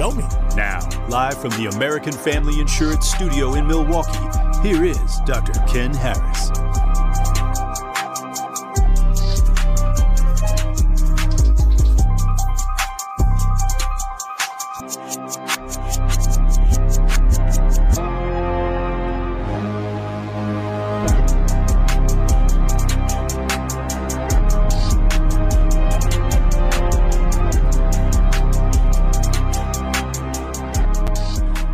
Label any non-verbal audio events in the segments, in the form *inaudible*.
show me. Now, live from the American Family Insurance Studio in Milwaukee, here is Dr. Ken Harris.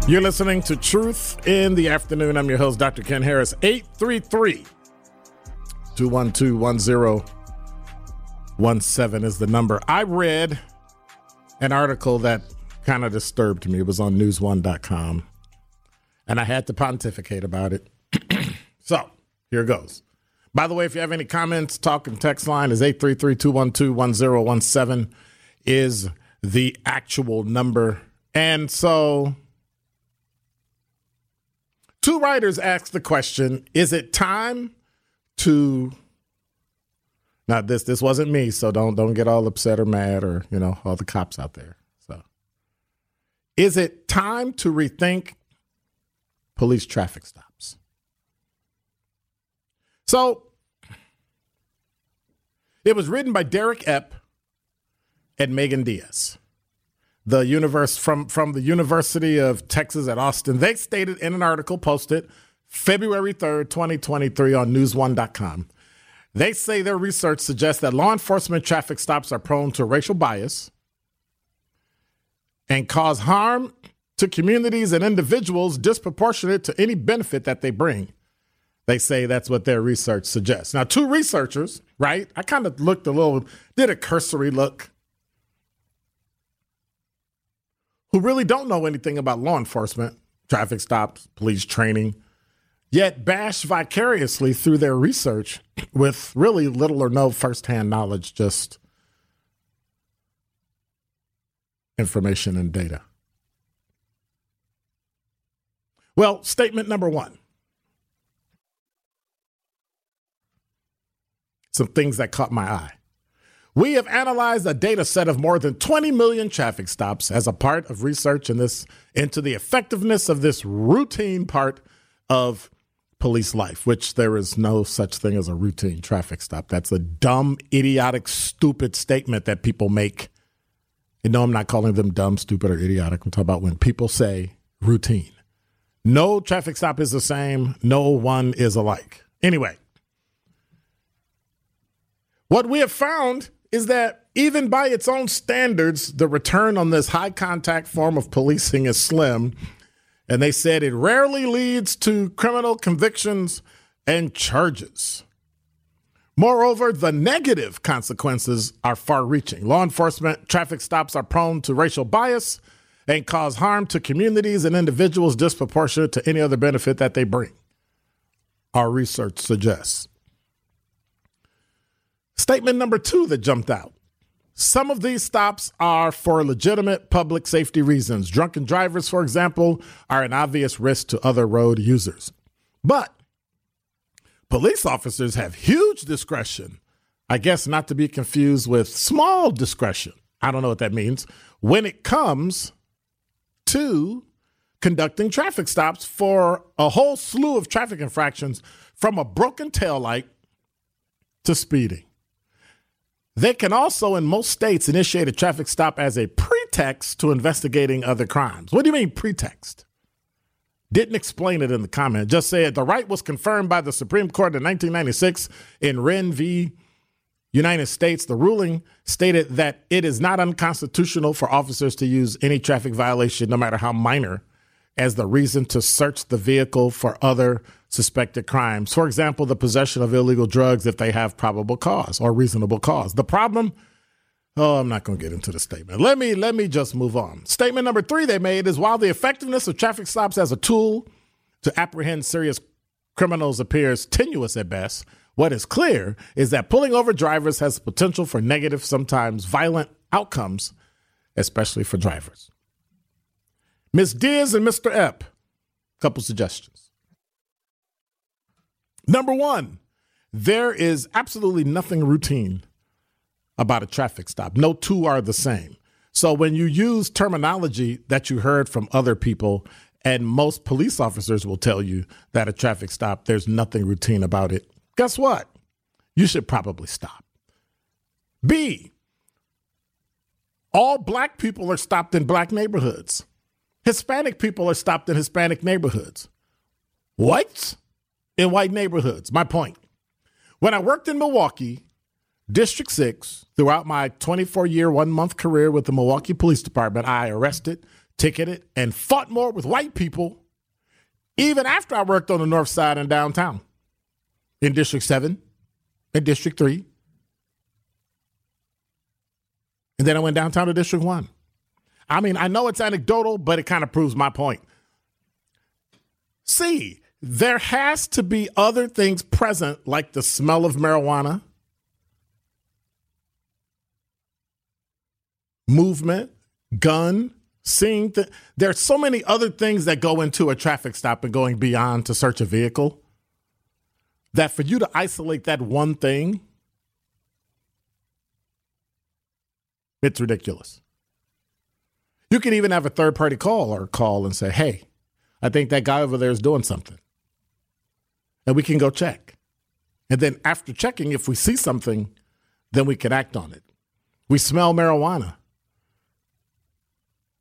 You're listening to Truth in the Afternoon. I'm your host, Dr. Ken Harris. 833 212 1017 is the number. I read an article that kind of disturbed me. It was on news1.com, and I had to pontificate about it. *clears throat* so here goes. By the way, if you have any comments, talk and text line is 833 212 1017 is the actual number. And so two writers asked the question is it time to now this this wasn't me so don't don't get all upset or mad or you know all the cops out there. So is it time to rethink police traffic stops? So it was written by derek epp and megan diaz the universe from from the University of Texas at Austin. They stated in an article posted February 3rd, 2023 on news1.com. They say their research suggests that law enforcement traffic stops are prone to racial bias and cause harm to communities and individuals disproportionate to any benefit that they bring. They say that's what their research suggests. Now, two researchers, right? I kind of looked a little, did a cursory look who really don't know anything about law enforcement, traffic stops, police training, yet bash vicariously through their research with really little or no firsthand knowledge, just information and data. Well, statement number one some things that caught my eye. We have analyzed a data set of more than 20 million traffic stops as a part of research in this into the effectiveness of this routine part of police life, which there is no such thing as a routine traffic stop. That's a dumb, idiotic, stupid statement that people make. And no, I'm not calling them dumb, stupid, or idiotic. I'm talking about when people say routine. No traffic stop is the same. No one is alike. Anyway, what we have found is that even by its own standards, the return on this high contact form of policing is slim. And they said it rarely leads to criminal convictions and charges. Moreover, the negative consequences are far reaching. Law enforcement traffic stops are prone to racial bias and cause harm to communities and individuals disproportionate to any other benefit that they bring. Our research suggests. Statement number two that jumped out. Some of these stops are for legitimate public safety reasons. Drunken drivers, for example, are an obvious risk to other road users. But police officers have huge discretion I guess not to be confused with small discretion. I don't know what that means. When it comes to conducting traffic stops for a whole slew of traffic infractions from a broken taillight to speeding. They can also, in most states, initiate a traffic stop as a pretext to investigating other crimes. What do you mean, pretext? Didn't explain it in the comment, just said the right was confirmed by the Supreme Court in 1996 in Whren v. United States. The ruling stated that it is not unconstitutional for officers to use any traffic violation, no matter how minor, as the reason to search the vehicle for other suspected crimes. For example, the possession of illegal drugs if they have probable cause or reasonable cause. The problem Oh, I'm not going to get into the statement. Let me let me just move on. Statement number 3 they made is while the effectiveness of traffic stops as a tool to apprehend serious criminals appears tenuous at best, what is clear is that pulling over drivers has potential for negative, sometimes violent outcomes, especially for drivers. Ms. Diaz and Mr. Epp, couple suggestions. Number one, there is absolutely nothing routine about a traffic stop. No two are the same. So when you use terminology that you heard from other people, and most police officers will tell you that a traffic stop, there's nothing routine about it. Guess what? You should probably stop. B, all black people are stopped in black neighborhoods. Hispanic people are stopped in Hispanic neighborhoods. Whites in white neighborhoods. My point. When I worked in Milwaukee, District 6, throughout my 24 year, one month career with the Milwaukee Police Department, I arrested, ticketed, and fought more with white people even after I worked on the north side and downtown in District 7 and District 3. And then I went downtown to District 1. I mean, I know it's anecdotal, but it kind of proves my point. See, there has to be other things present, like the smell of marijuana, movement, gun, seeing. Th- there are so many other things that go into a traffic stop and going beyond to search a vehicle that for you to isolate that one thing, it's ridiculous. You can even have a third party call or call and say, hey, I think that guy over there is doing something. And we can go check. And then after checking, if we see something, then we can act on it. We smell marijuana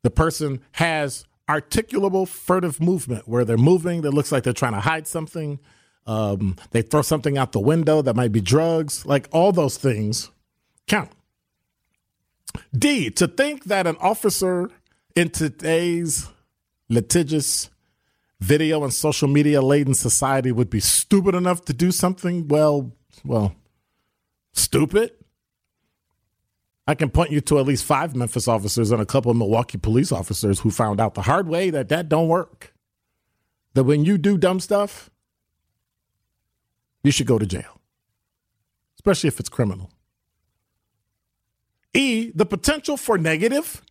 the person has articulable furtive movement where they're moving that looks like they're trying to hide something. Um, they throw something out the window that might be drugs. Like all those things count. D, to think that an officer in today's litigious video and social media laden society would be stupid enough to do something, well, well, stupid. I can point you to at least five Memphis officers and a couple of Milwaukee police officers who found out the hard way that that don't work. That when you do dumb stuff, you should go to jail, especially if it's criminal. E, the potential for negative,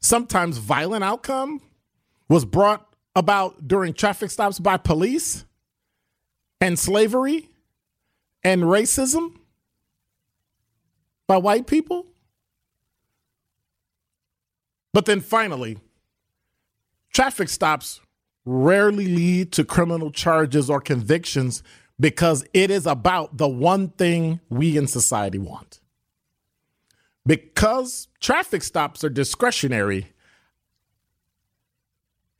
sometimes violent outcome was brought about during traffic stops by police and slavery and racism by white people. But then finally, traffic stops rarely lead to criminal charges or convictions because it is about the one thing we in society want. Because traffic stops are discretionary,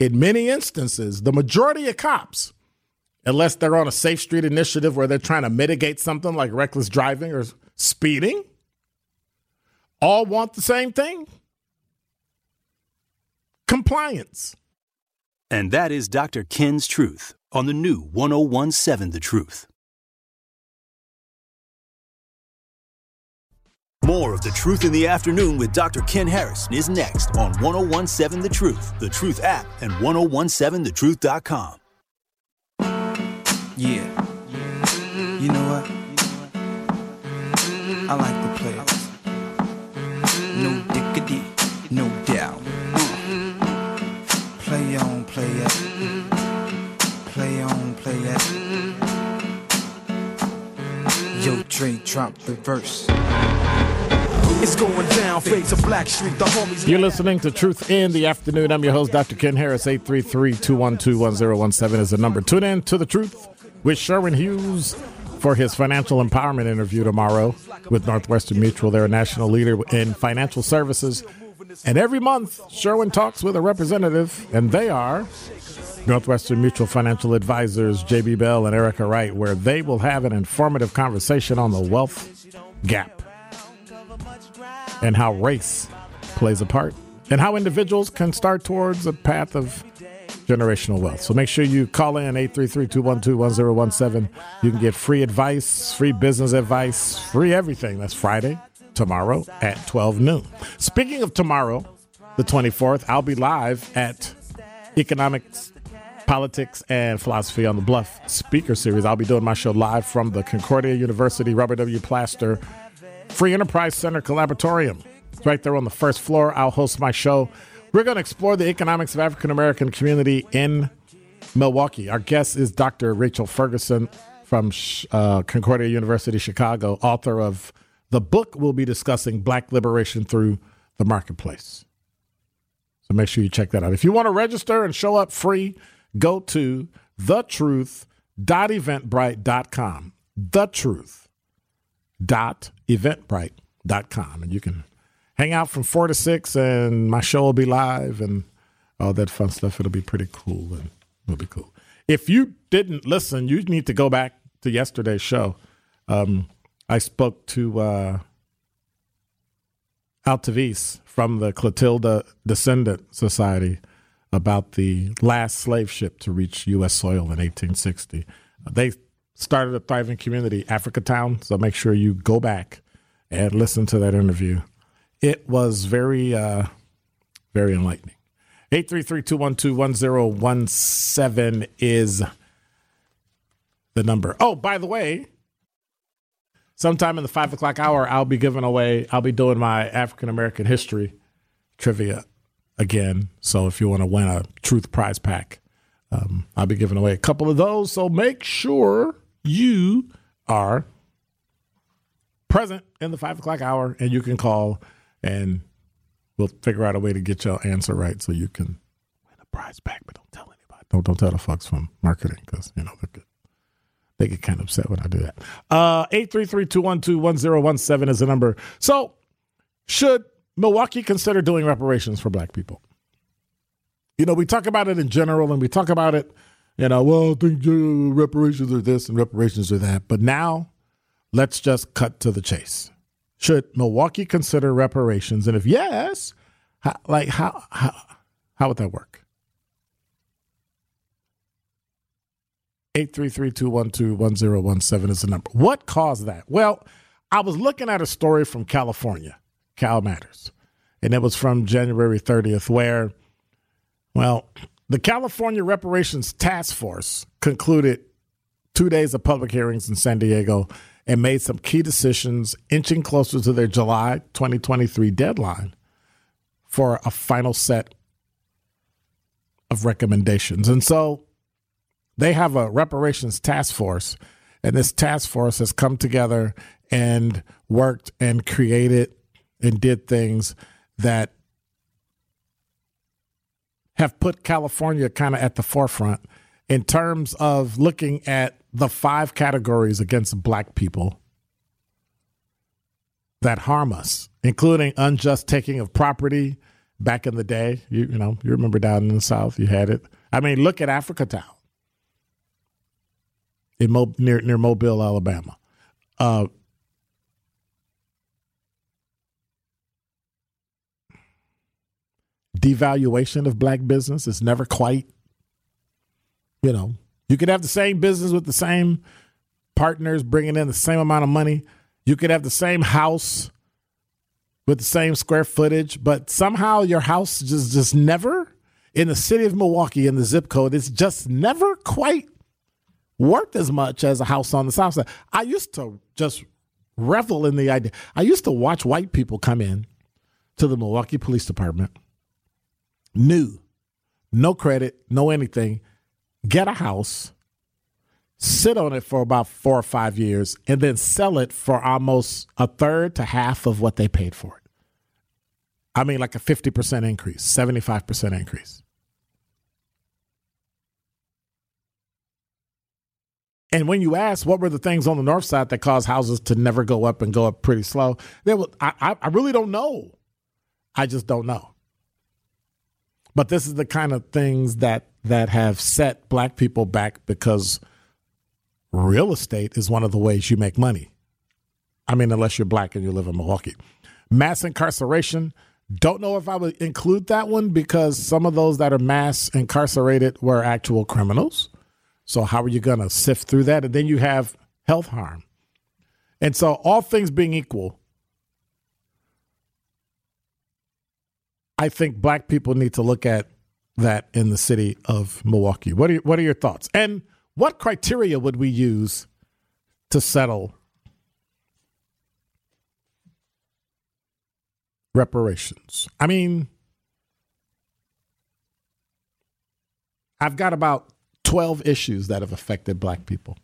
in many instances, the majority of cops, unless they're on a safe street initiative where they're trying to mitigate something like reckless driving or speeding, all want the same thing compliance. And that is Dr. Ken's Truth on the new 1017 The Truth. More of The Truth in the Afternoon with Dr. Ken Harrison is next on 1017 The Truth, The Truth app, and 1017thetruth.com. Yeah. You know what? I like the players. No diggity, no doubt. Play on, play it. Play on, play it. Yo, Dre, drop the verse. It's going down, fade to Blackstreet. The homies. You're listening to Truth in the Afternoon. I'm your host, Dr. Ken Harris. 833 212 1017 is the number. Tune in to The Truth with Sherwin Hughes for his financial empowerment interview tomorrow with Northwestern Mutual. They're a national leader in financial services. And every month, Sherwin talks with a representative, and they are Northwestern Mutual Financial Advisors JB Bell and Erica Wright, where they will have an informative conversation on the wealth gap and how race plays a part and how individuals can start towards a path of generational wealth. So make sure you call in 833-212-1017. You can get free advice, free business advice, free everything. That's Friday, tomorrow at 12 noon. Speaking of tomorrow, the 24th, I'll be live at Economics Politics and Philosophy on the Bluff speaker series. I'll be doing my show live from the Concordia University Robert W. Plaster Free Enterprise Center Collaboratorium. It's right there on the first floor. I'll host my show. We're going to explore the economics of African American community in Milwaukee. Our guest is Dr. Rachel Ferguson from uh, Concordia University, Chicago, author of the book we'll be discussing, Black Liberation Through the Marketplace. So make sure you check that out. If you want to register and show up free, go to thetruth.eventbrite.com. The Truth eventbrite.com and you can hang out from four to six and my show will be live and all that fun stuff. It'll be pretty cool and it'll be cool. If you didn't listen you need to go back to yesterday's show. Um, i spoke to uh, Altavis from the clotilda descendant society about the last slave ship to reach u.s soil in 1860 they started a thriving community, Africatown. So make sure you go back and listen to that interview. It was very, uh, very enlightening. 833-212-1017 is the number. Oh, by the way, sometime in the five o'clock hour, I'll be giving away, I'll be doing my African American history trivia again. So if you want to win a Truth Prize Pack, um, I'll be giving away a couple of those. So make sure you are present in the five o'clock hour and you can call and we'll figure out a way to get your answer right so you can win a prize back. But don't tell anybody. Don't don't tell the folks from marketing because you know they get they get kind of upset when I do that. Uh, eight three three two one two one zero one seven is the number. So should Milwaukee consider doing reparations for Black people? You know, we talk about it in general and we talk about it you know, well, I think reparations are this and reparations are that. But now, let's just cut to the chase. Should Milwaukee consider reparations? And if yes, how, like how how how would that work? 833-212-1017 is the number. What caused that? Well, I was looking at a story from California, Cal Matters, and it was from January 30th, where, well, the California Reparations Task Force concluded two days of public hearings in San Diego and made some key decisions, inching closer to their July 2023 deadline for a final set of recommendations. And so they have a reparations task force, and this task force has come together and worked and created and did things that have put California kind of at the forefront in terms of looking at the five categories against black people that harm us, including unjust taking of property back in the day. You, you know, you remember down in the South, you had it. I mean, look at Africatown in Mo- near near Mobile, Alabama. Uh, devaluation of black business. It's never quite, you know, you could have the same business with the same partners bringing in the same amount of money. You could have the same house with the same square footage, but somehow your house just just never in the city of Milwaukee in the zip code it's just never quite worth as much as a house on the south side. I used to just revel in the idea. I used to watch white people come in to the Milwaukee Police Department new, no credit, no anything, get a house, sit on it for about four or five years, and then sell it for almost a third to half of what they paid for it. I mean, like a 50% increase, 75% increase. And when you ask what were the things on the north side that caused houses to never go up and go up pretty slow, there was, I, I really don't know. I just don't know. But this is the kind of things that that have set black people back because real estate is one of the ways you make money. I mean, unless you're black and you live in Milwaukee. Mass incarceration. Don't know if I would include that one because some of those that are mass incarcerated were actual criminals. So how are you going to sift through that? And then you have health harm. And so, all things being equal, I think black people need to look at that in the city of Milwaukee. What are your, what are your thoughts? And what criteria would we use to settle reparations? I mean, I've got about 12 issues that have affected black people.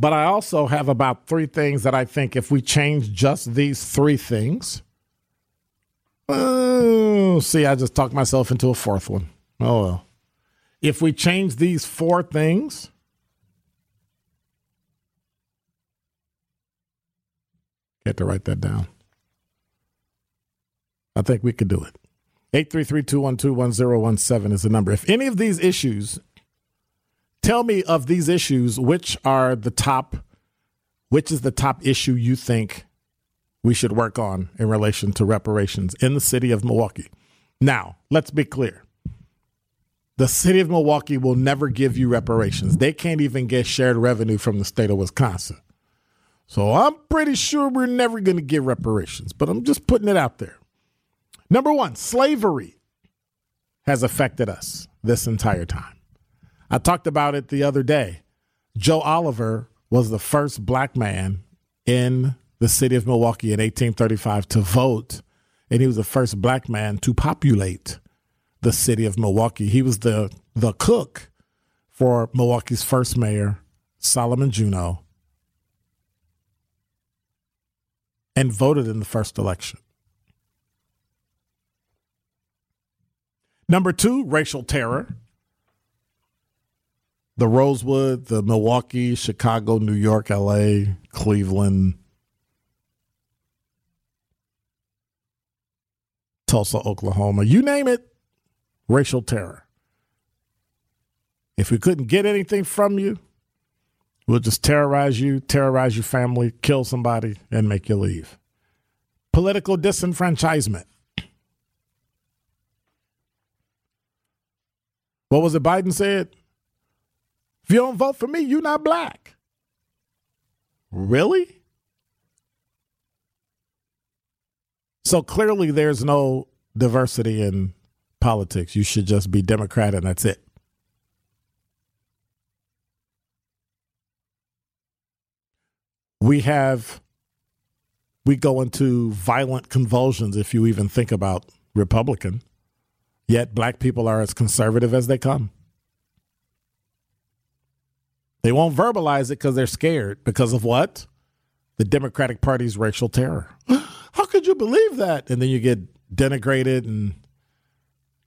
But I also have about three things that I think if we change just these three things, oh, see, I just talked myself into a fourth one. Oh, well. If we change these four things, get to write that down. I think we could do it. 833-212-1017 is the number. If any of these issues, tell me of these issues, which are the top, which is the top issue you think we should work on in relation to reparations in the city of Milwaukee. Now, let's be clear. The city of Milwaukee will never give you reparations. They can't even get shared revenue from the state of Wisconsin. So I'm pretty sure we're never going to get reparations, but I'm just putting it out there. Number one, slavery has affected us this entire time. I talked about it the other day. Joe Oliver was the first black man in the city of Milwaukee in 1835 to vote, and he was the first black man to populate the city of Milwaukee. He was the the cook for Milwaukee's first mayor, Solomon Juneau, and voted in the first election. Number two, racial terror. The Rosewood, the Milwaukee, Chicago, New York, LA, Cleveland, Tulsa, Oklahoma, you name it, racial terror. If we couldn't get anything from you, we'll just terrorize you, terrorize your family, kill somebody, and make you leave. Political disenfranchisement. What was it Biden said? If you don't vote for me, you're not black. Really? So clearly there's no diversity in politics. You should just be Democrat and that's it. We have, we go into violent convulsions if you even think about Republican. Yet black people are as conservative as they come. They won't verbalize it because they're scared. Because of what? The Democratic Party's racial terror. *gasps* How could you believe that? And then you get denigrated and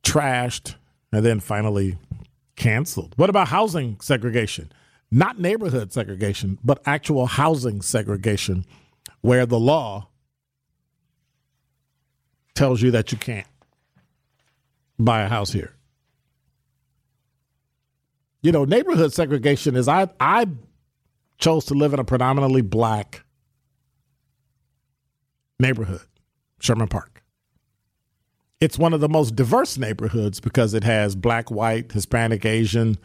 trashed and then finally canceled. What about housing segregation? Not neighborhood segregation, but actual housing segregation where the law tells you that you can't buy a house here. You know, neighborhood segregation is I I chose to live in a predominantly black neighborhood, Sherman Park. It's one of the most diverse neighborhoods because it has black, white, Hispanic, Asian,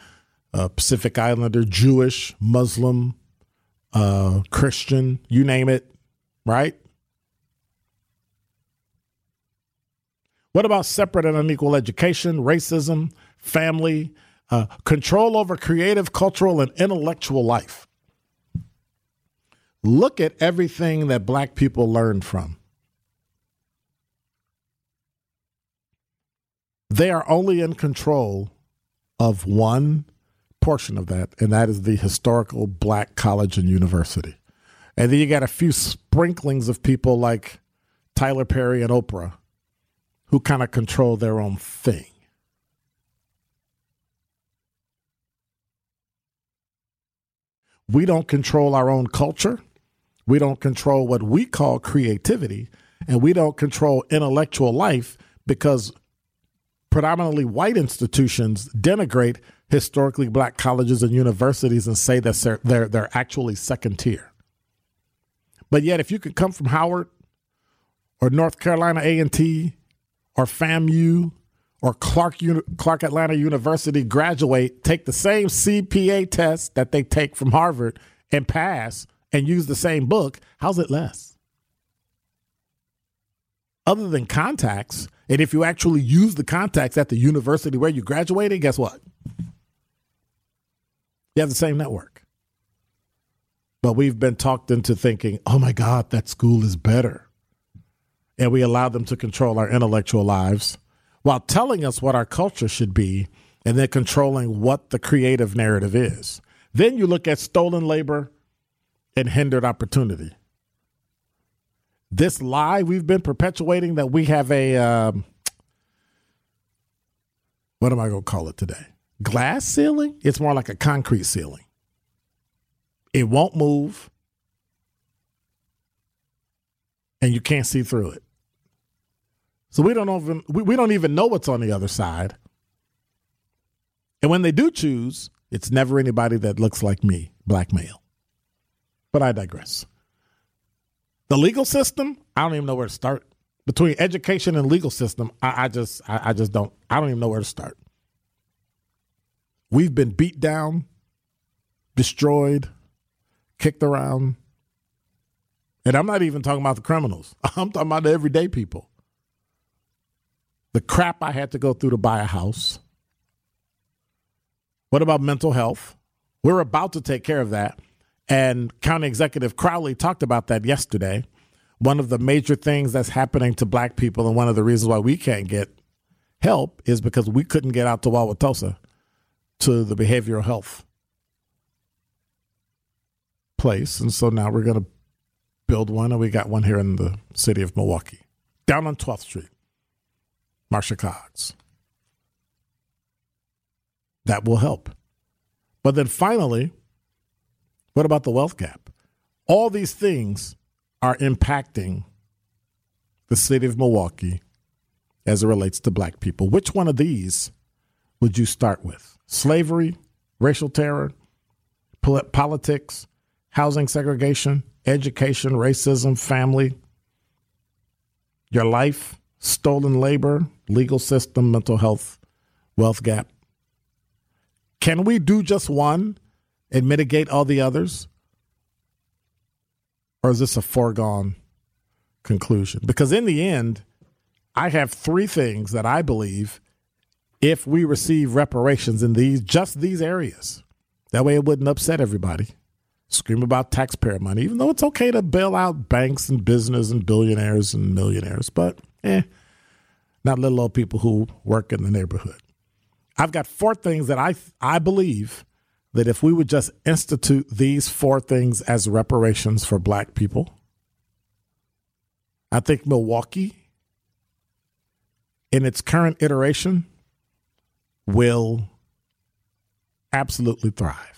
uh, Pacific Islander, Jewish, Muslim, uh, Christian, you name it, right? What about separate and unequal education, racism, family, uh, control over creative, cultural, and intellectual life? Look at everything that black people learned from. They are only in control of one portion of that, and that is the historical black college and university. And then you got a few sprinklings of people like Tyler Perry and Oprah who kind of control their own thing. We don't control our own culture. We don't control what we call creativity. And we don't control intellectual life because predominantly white institutions denigrate historically black colleges and universities and say that they're, they're, they're actually second tier. But yet, if you could come from Howard or North Carolina A&T or FAMU or Clark, Clark Atlanta University graduate, take the same CPA test that they take from Harvard and pass and use the same book, how's it less? Other than contacts, and if you actually use the contacts at the university where you graduated, guess what? You have the same network. But we've been talked into thinking, oh my God, that school is better. And we allow them to control our intellectual lives while telling us what our culture should be and then controlling what the creative narrative is. Then you look at stolen labor and hindered opportunity this lie we've been perpetuating that we have a um, what am I going to call it today? Glass ceiling? It's more like a concrete ceiling. It won't move, and you can't see through it. So we don't even we, we don't even know what's on the other side. And when they do choose, it's never anybody that looks like me, black male. But I digress. The legal system, I don't even know where to start. Between education and legal system, I, I just I, I just don't I don't even know where to start. We've been beat down, destroyed, kicked around. And I'm not even talking about the criminals. *laughs* I'm talking about the everyday people. The crap I had to go through to buy a house. What about mental health? We're about to take care of that. And County Executive Crowley talked about that yesterday. One of the major things that's happening to black people, and one of the reasons why we can't get help is because we couldn't get out to Wauwatosa to the behavioral health place. And so now we're going to build one, and we got one here in the city of Milwaukee, down on 12th Street, Marcia Coggs. That will help. But then finally, what about the wealth gap? All these things are impacting the city of Milwaukee as it relates to black people. Which one of these would you start with? Slavery, racial terror, politics, housing segregation, education, racism, family, your life, stolen labor, legal system, mental health, wealth gap. Can we do just one and mitigate all the others? Or is this a foregone conclusion? Because in the end, I have three things that I believe if we receive reparations in these just these areas, that way it wouldn't upset everybody. Scream about taxpayer money, even though it's okay to bail out banks and business and billionaires and millionaires, but eh, not little old people who work in the neighborhood. I've got four things that I I believe that if we would just institute these four things as reparations for black people, I think Milwaukee, in its current iteration, will absolutely thrive.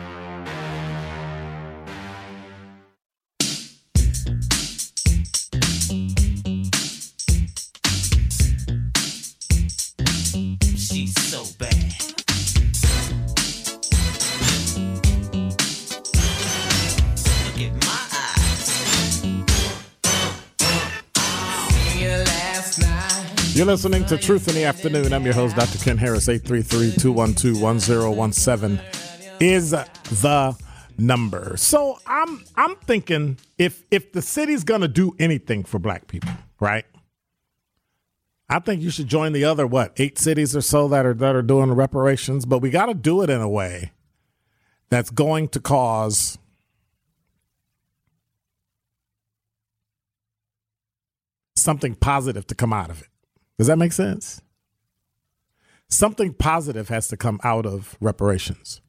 You're listening to Truth in the Afternoon. I'm your host, Dr. Ken Harris. 833-212-1017 is the number. So I'm I'm thinking if if the city's gonna do anything for black people, right? I think you should join the other what, eight cities or so that are that are doing reparations, but we gotta do it in a way that's going to cause something positive to come out of it. Does that make sense? Something positive has to come out of reparations.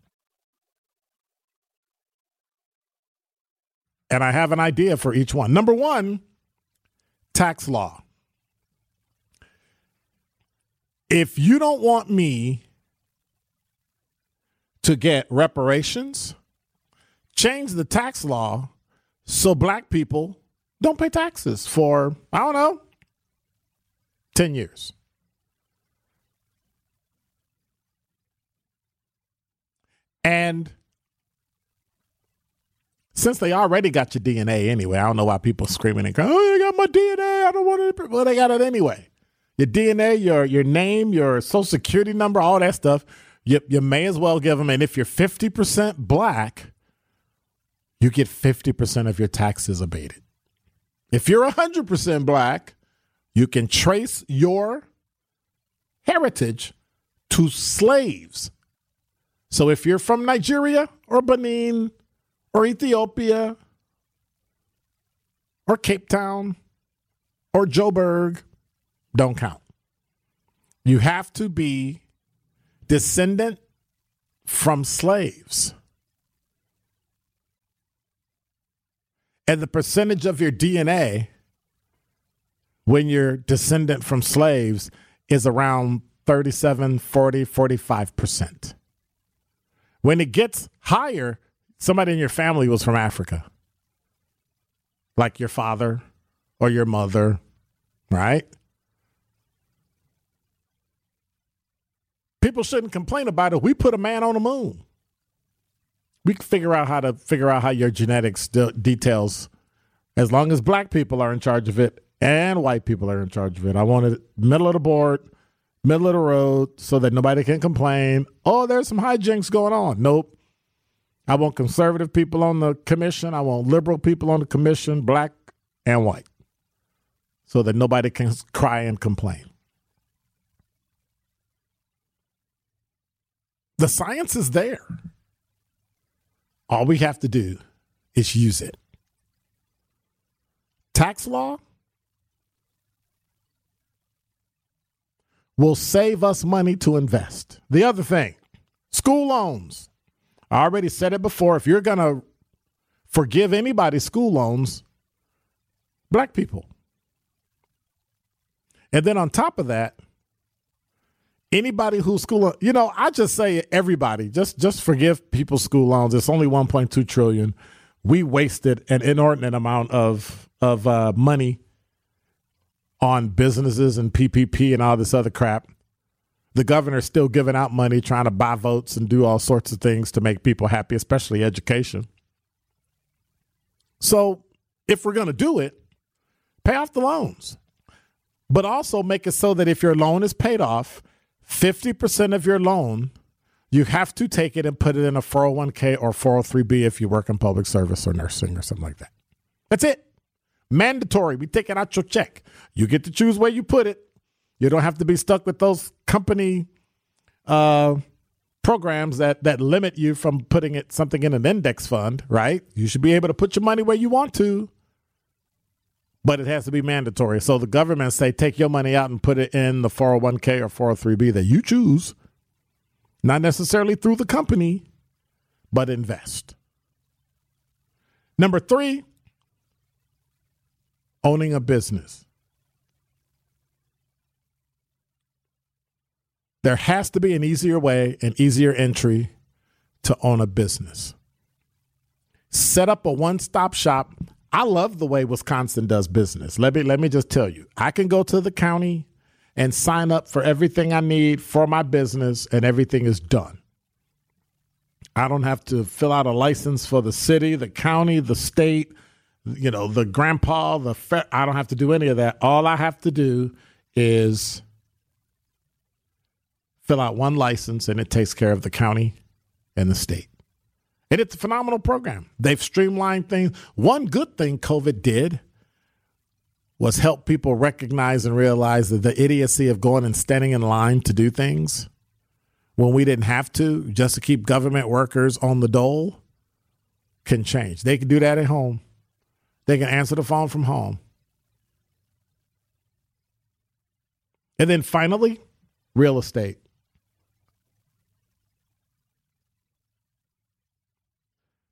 And I have an idea for each one. Number one, tax law. If you don't want me to get reparations, change the tax law so black people don't pay taxes for, I don't know, 10 years. And since they already got your DNA anyway, I don't know why people screaming and going, "Oh, they got my DNA! I don't want it." Well, they got it anyway. Your DNA, your your name, your social security number, all that stuff. You you may as well give them. And if you're fifty percent black, you get fifty percent of your taxes abated. If you're hundred percent black, you can trace your heritage to slaves. So if you're from Nigeria or Benin or Ethiopia or Cape Town or Joburg, don't count. You have to be descendant from slaves. And the percentage of your DNA when you're descendant from slaves is around 37, 40, 45%. When it gets higher, somebody in your family was from Africa, like your father or your mother, right? People shouldn't complain about it. We put a man on the moon. We can figure out how to figure out how your genetics de- details, as long as black people are in charge of it and white people are in charge of it. I want it middle of the board, middle of the road, so that nobody can complain. Oh, there's some hijinks going on. Nope. I want conservative people on the commission. I want liberal people on the commission, black and white, so that nobody can cry and complain. The science is there. All we have to do is use it. Tax law will save us money to invest. The other thing, school loans. I already said it before. If you're going to forgive anybody school loans, black people. And then on top of that, anybody who's school, you know, I just say everybody, just just forgive people's school loans. It's only 1.2 trillion. We wasted an inordinate amount of of uh, money on businesses and PPP and all this other crap the governor's still giving out money, trying to buy votes and do all sorts of things to make people happy, especially education. So, if we're going to do it, pay off the loans, but also make it so that if your loan is paid off, 50% of your loan, you have to take it and put it in a 401k or 403b if you work in public service or nursing or something like that. That's it. Mandatory. We take it out your check. You get to choose where you put it. You don't have to be stuck with those company uh, programs that that limit you from putting it something in an index fund, right? You should be able to put your money where you want to, but it has to be mandatory. So the government say take your money out and put it in the 401k or 403b that you choose, not necessarily through the company, but invest. Number 3, owning a business. There has to be an easier way, an easier entry to own a business. Set up a one stop shop. I love the way Wisconsin does business. Let me let me just tell you. I can go to the county and sign up for everything I need for my business and everything is done. I don't have to fill out a license for the city, the county, the state, you know, the grandpa, the fe- I don't have to do any of that. All I have to do is fill out one license and it takes care of the county and the state. And it's a phenomenal program. They've streamlined things. One good thing COVID did was help people recognize and realize that the idiocy of going and standing in line to do things when we didn't have to, just to keep government workers on the dole, can change. They can do that at home. They can answer the phone from home. And then finally, real estate.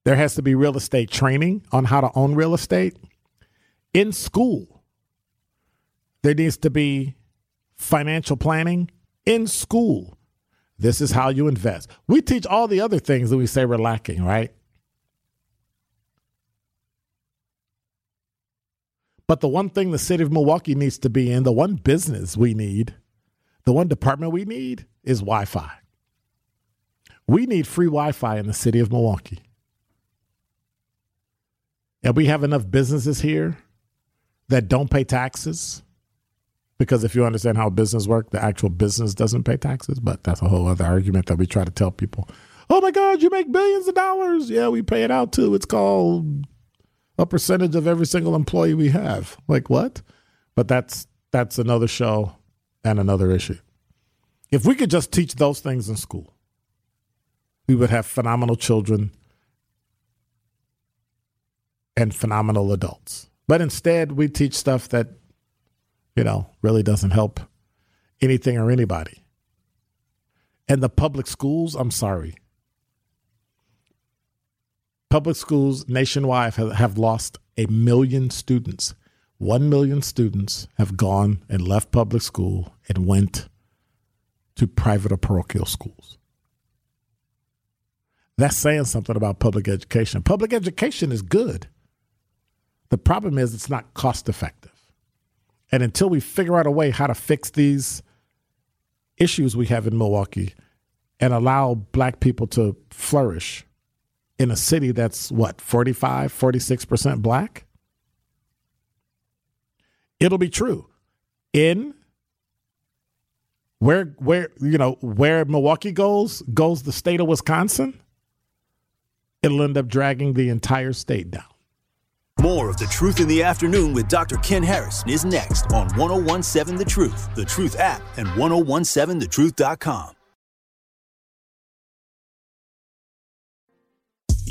There has to be real estate training on how to own real estate in school. There needs to be financial planning in school. This is how you invest. We teach all the other things that we say we're lacking, right? But the one thing the city of Milwaukee needs to be in, the one business we need, the one department we need is Wi Fi. We need free Wi Fi in the city of Milwaukee. And we have enough businesses here that don't pay taxes. Because if you understand how business work, the actual business doesn't pay taxes. But that's a whole other argument that we try to tell people. Oh my God, you make billions of dollars. Yeah, we pay it out too. It's called a percentage of every single employee we have. Like what? But that's that's another show and another issue. If we could just teach those things in school, we would have phenomenal children and phenomenal adults. But instead, we teach stuff that, you know, really doesn't help anything or anybody. And the public schools, I'm sorry. Public schools nationwide have, have lost a million students. One million students have gone and left public school and went to private or parochial schools. That's saying something about public education. Public education is good. The problem is it's not cost effective. And until we figure out a way how to fix these issues we have in Milwaukee and allow black people to flourish in a city that's what, 45, 46% black? It'll be true. In where where you know where Milwaukee goes goes the state of Wisconsin, it'll end up dragging the entire state down. More of The Truth in the Afternoon with Dr. Ken Harris is next on 1017 The Truth, The Truth app, and 1017thetruth.com.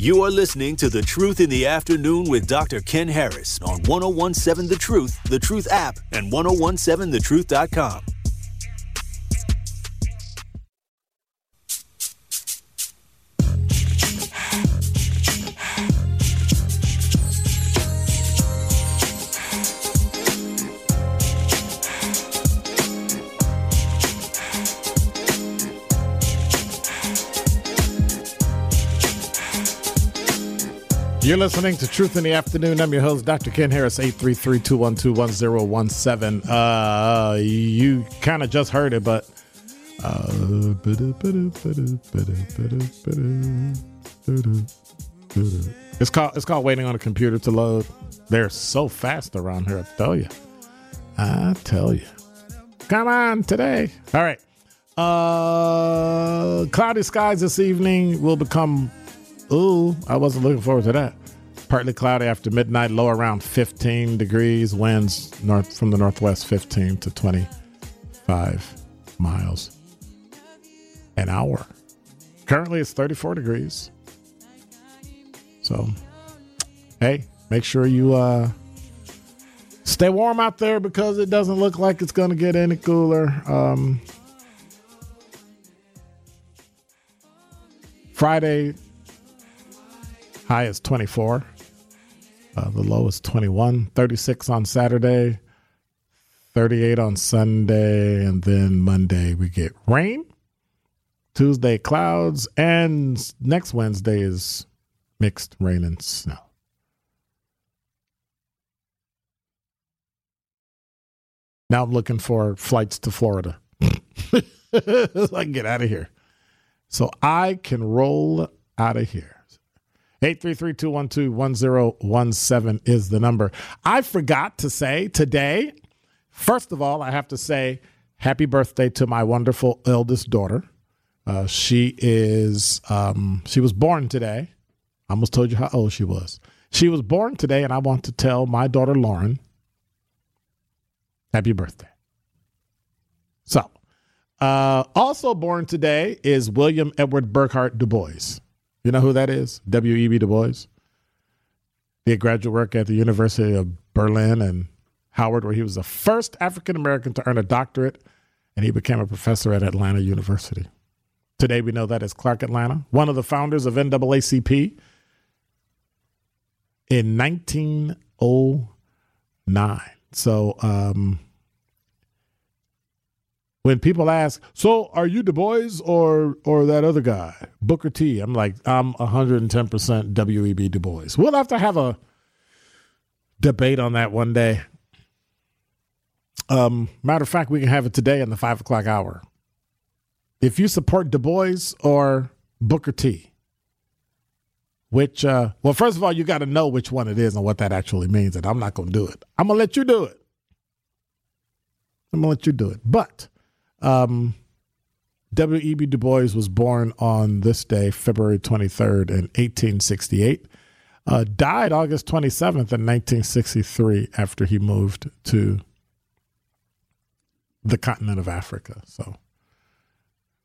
You are listening to The Truth in the Afternoon with Dr. Ken Harris on 1017 The Truth, The Truth app, and 1017thetruth.com. You're listening to Truth in the Afternoon. I'm your host, Dr. Ken Harris, 833-212-1017. Uh, you kind of just heard it, but uh, it's called it's called waiting on a computer to load. They're so fast around here, I tell you. I tell you. Come on today. All right. Uh, cloudy skies this evening will become Ooh, I wasn't looking forward to that. Partly cloudy after midnight, low around 15 degrees. Winds north from the northwest, 15 to 25 miles an hour. Currently, it's 34 degrees. So, hey, make sure you uh, stay warm out there because it doesn't look like it's going to get any cooler. Um, Friday, High is 24. Uh, the low is 21. 36 on Saturday. 38 on Sunday. And then Monday we get rain. Tuesday clouds. And next Wednesday is mixed rain and snow. Now I'm looking for flights to Florida. *laughs* so I can get out of here. So I can roll out of here. 833-212-1017 is the number. I forgot to say today, first of all, I have to say happy birthday to my wonderful eldest daughter. Uh, she is um, she was born today. I almost told you how old she was. She was born today, and I want to tell my daughter Lauren, happy birthday. So, uh, also born today is William Edward Burghardt Du Bois. You know who that is? W.E.B. Du Bois. He had graduate work at the University of Berlin and Howard, where he was the first African American to earn a doctorate and he became a professor at Atlanta University. Today we know that as Clark Atlanta, one of the founders of NAACP in 1909. So, um, when people ask, "So, are you Du Bois or or that other guy, Booker T?" I'm like, "I'm 110% W.E.B. Du Bois." We'll have to have a debate on that one day. Um, matter of fact, we can have it today in the five o'clock hour. If you support Du Bois or Booker T, which, uh, well, first of all, you got to know which one it is and what that actually means, and I'm not going to do it. I'm going to let you do it. I'm going to let you do it. But um, W.E.B. Du Bois was born on this day, February 23rd, in 1868. Uh, died August 27th in 1963 after he moved to the continent of Africa. So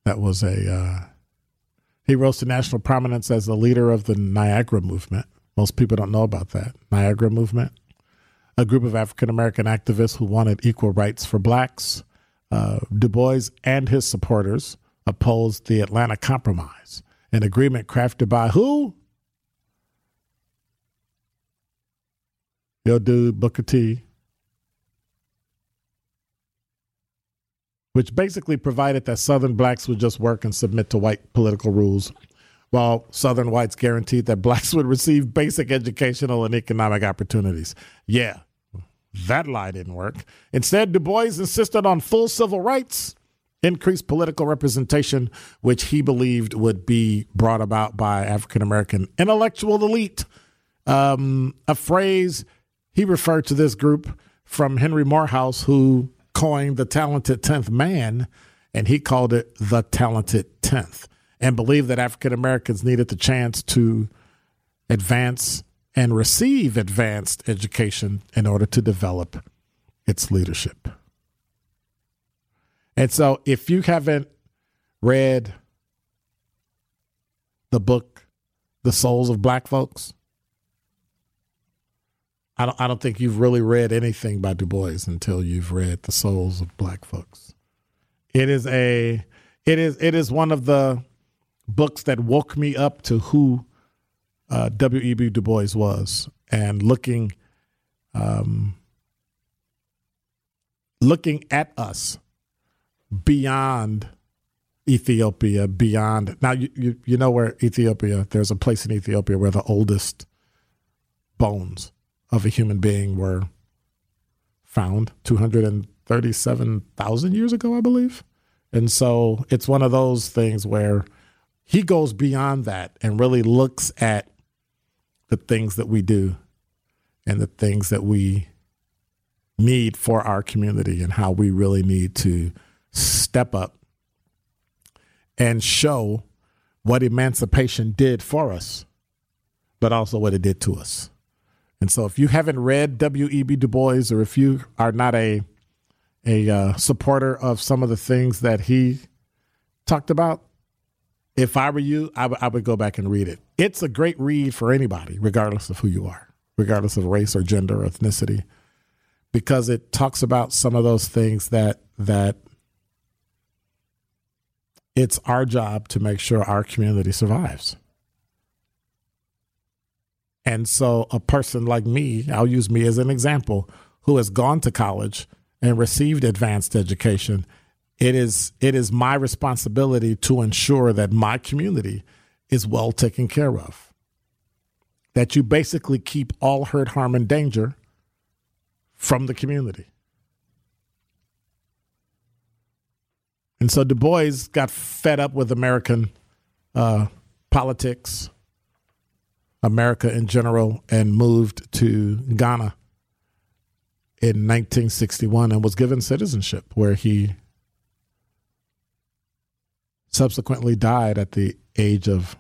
that was a. Uh, he rose to national prominence as the leader of the Niagara movement. Most people don't know about that. Niagara movement, a group of African American activists who wanted equal rights for blacks. Uh, du Bois and his supporters opposed the Atlanta Compromise, an agreement crafted by who? Your dude, Booker T. Which basically provided that Southern blacks would just work and submit to white political rules, while Southern whites guaranteed that *laughs* blacks would receive basic educational and economic opportunities. Yeah, that lie didn't work. Instead, Du Bois insisted on full civil rights, increased political representation, which he believed would be brought about by African American intellectual elite. Um, a phrase he referred to this group from Henry Morehouse, who coined the talented 10th man, and he called it the talented 10th, and believed that African Americans needed the chance to advance and receive advanced education in order to develop its leadership. And so, if you haven't read the book, The Souls of Black Folks, I don't, I don't think you've really read anything by Du Bois until you've read The Souls of Black Folks. It is a it is it is one of the books that woke me up to who uh, W.E.B. Du Bois was, and looking, um, looking at us beyond Ethiopia, beyond now you, you you know where Ethiopia. There's a place in Ethiopia where the oldest bones of a human being were found 237,000 years ago, I believe. And so it's one of those things where he goes beyond that and really looks at the things that we do and the things that we need for our community and how we really need to step up and show what emancipation did for us, but also what it did to us. And so, if you haven't read W.E.B. Du Bois, or if you are not a a uh, supporter of some of the things that he talked about, if I were you, I, w- I would go back and read it. It's a great read for anybody, regardless of who you are, regardless of race or gender or ethnicity, because it talks about some of those things that that it's our job to make sure our community survives. And so, a person like me, I'll use me as an example, who has gone to college and received advanced education, it is it is my responsibility to ensure that my community is well taken care of. That you basically keep all hurt, harm, and danger from the community. And so Du Bois got fed up with American uh, politics, America in general, and moved to Ghana in 1961 and was given citizenship, where he subsequently died at the age of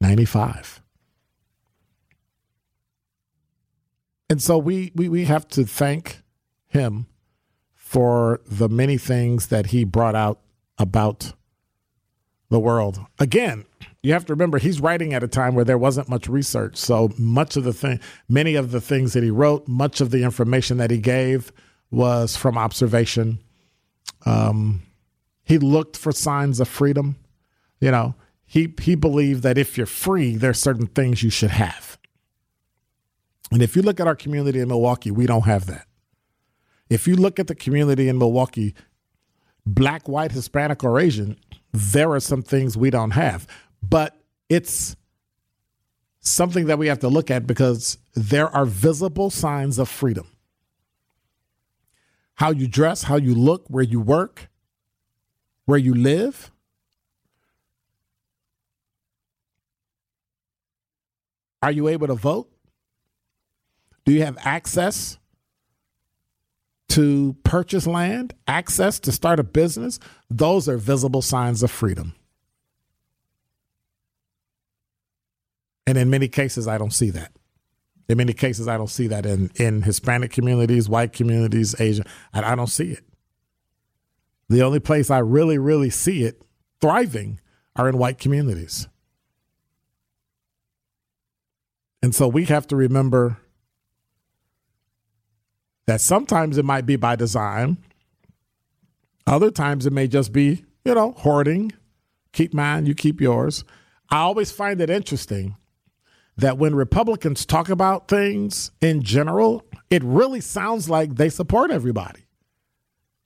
95. And so we, we, we have to thank him for the many things that he brought out about the world. Again, you have to remember he's writing at a time where there wasn't much research. So much of the thing, many of the things that he wrote, much of the information that he gave was from observation. Um, he looked for signs of freedom. You know, he he believed that if you're free, there are certain things you should have. And if you look at our community in Milwaukee, we don't have that. If you look at the community in Milwaukee, black, white, Hispanic, or Asian, there are some things we don't have. But it's something that we have to look at because there are visible signs of freedom. How you dress, how you look, where you work, where you live. Are you able to vote? Do you have access to purchase land, access to start a business? Those are visible signs of freedom. And in many cases, I don't see that. In many cases, I don't see that in, in Hispanic communities, white communities, Asian. I, I don't see it. The only place I really, really see it thriving are in white communities. And so we have to remember that sometimes it might be by design, other times it may just be, you know, hoarding. Keep mine, you keep yours. I always find it interesting that when Republicans talk about things in general, it really sounds like they support everybody.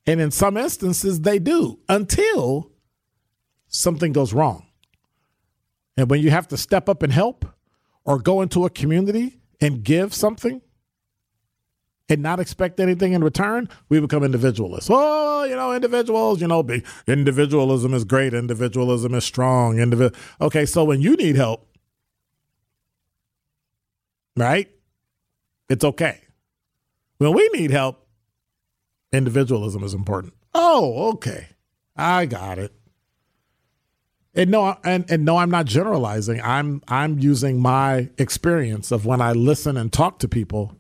And in some instances, they do until something goes wrong. And when you have to step up and help or go into a community and give something and not expect anything in return, we become individualists. Oh, you know, individuals, you know, individualism is great, individualism is strong. Indivi- okay, so when you need help, right? It's okay. When we need help, individualism is important. Oh, okay. I got it. And no, and, and no, I'm not generalizing. I'm I'm using my experience of when I listen and talk to people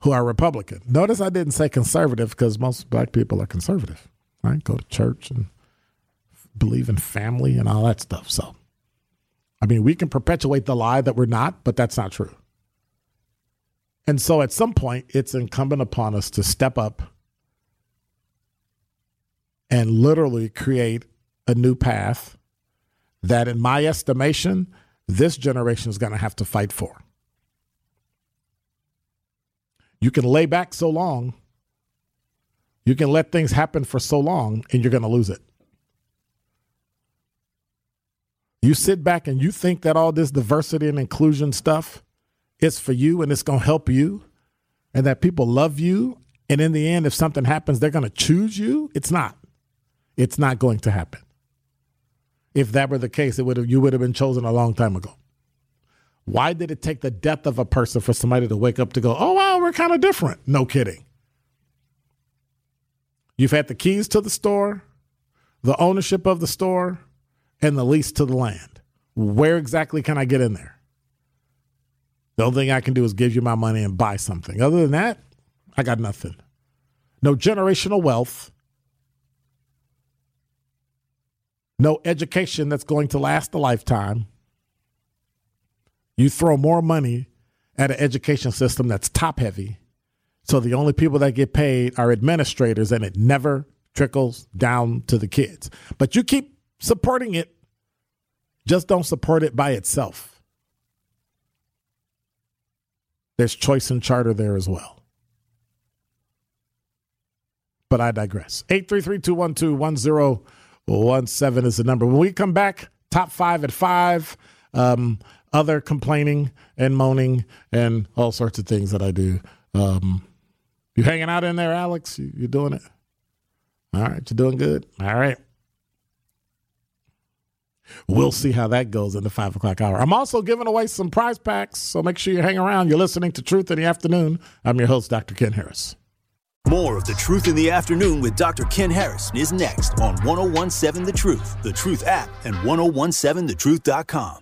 who are Republican. Notice I didn't say conservative because most black people are conservative, right? Go to church and believe in family and all that stuff. So I mean, we can perpetuate the lie that we're not, but that's not true. And so at some point, it's incumbent upon us to step up and literally create a new path that, in my estimation, this generation is going to have to fight for. You can lay back so long, you can let things happen for so long, and you're going to lose it. You sit back and you think that all this diversity and inclusion stuff is for you and it's going to help you and that people love you. And in the end, if something happens, they're going to choose you. It's not. It's not going to happen. If that were the case, it would have, you would have been chosen a long time ago. Why did it take the death of a person for somebody to wake up to go, oh, wow, we're kind of different? No kidding. You've had the keys to the store, the ownership of the store, and the lease to the land. Where exactly can I get in there? The only thing I can do is give you my money and buy something. Other than that, I got nothing. No generational wealth. No education that's going to last a lifetime. You throw more money at an education system that's top heavy. So the only people that get paid are administrators and it never trickles down to the kids. But you keep supporting it. Just don't support it by itself. There's choice and charter there as well. But I digress. 833-212-1017 is the number. When we come back, top five at five, um, other complaining and moaning and all sorts of things that I do. Um, you hanging out in there, Alex? You, you doing it? All right, you're doing good. All right. We'll see how that goes in the five o'clock hour. I'm also giving away some prize packs, so make sure you hang around. You're listening to Truth in the Afternoon. I'm your host, Dr. Ken Harris. More of the Truth in the Afternoon with Dr. Ken Harris is next on 1017 The Truth, The Truth app, and 1017thetruth.com.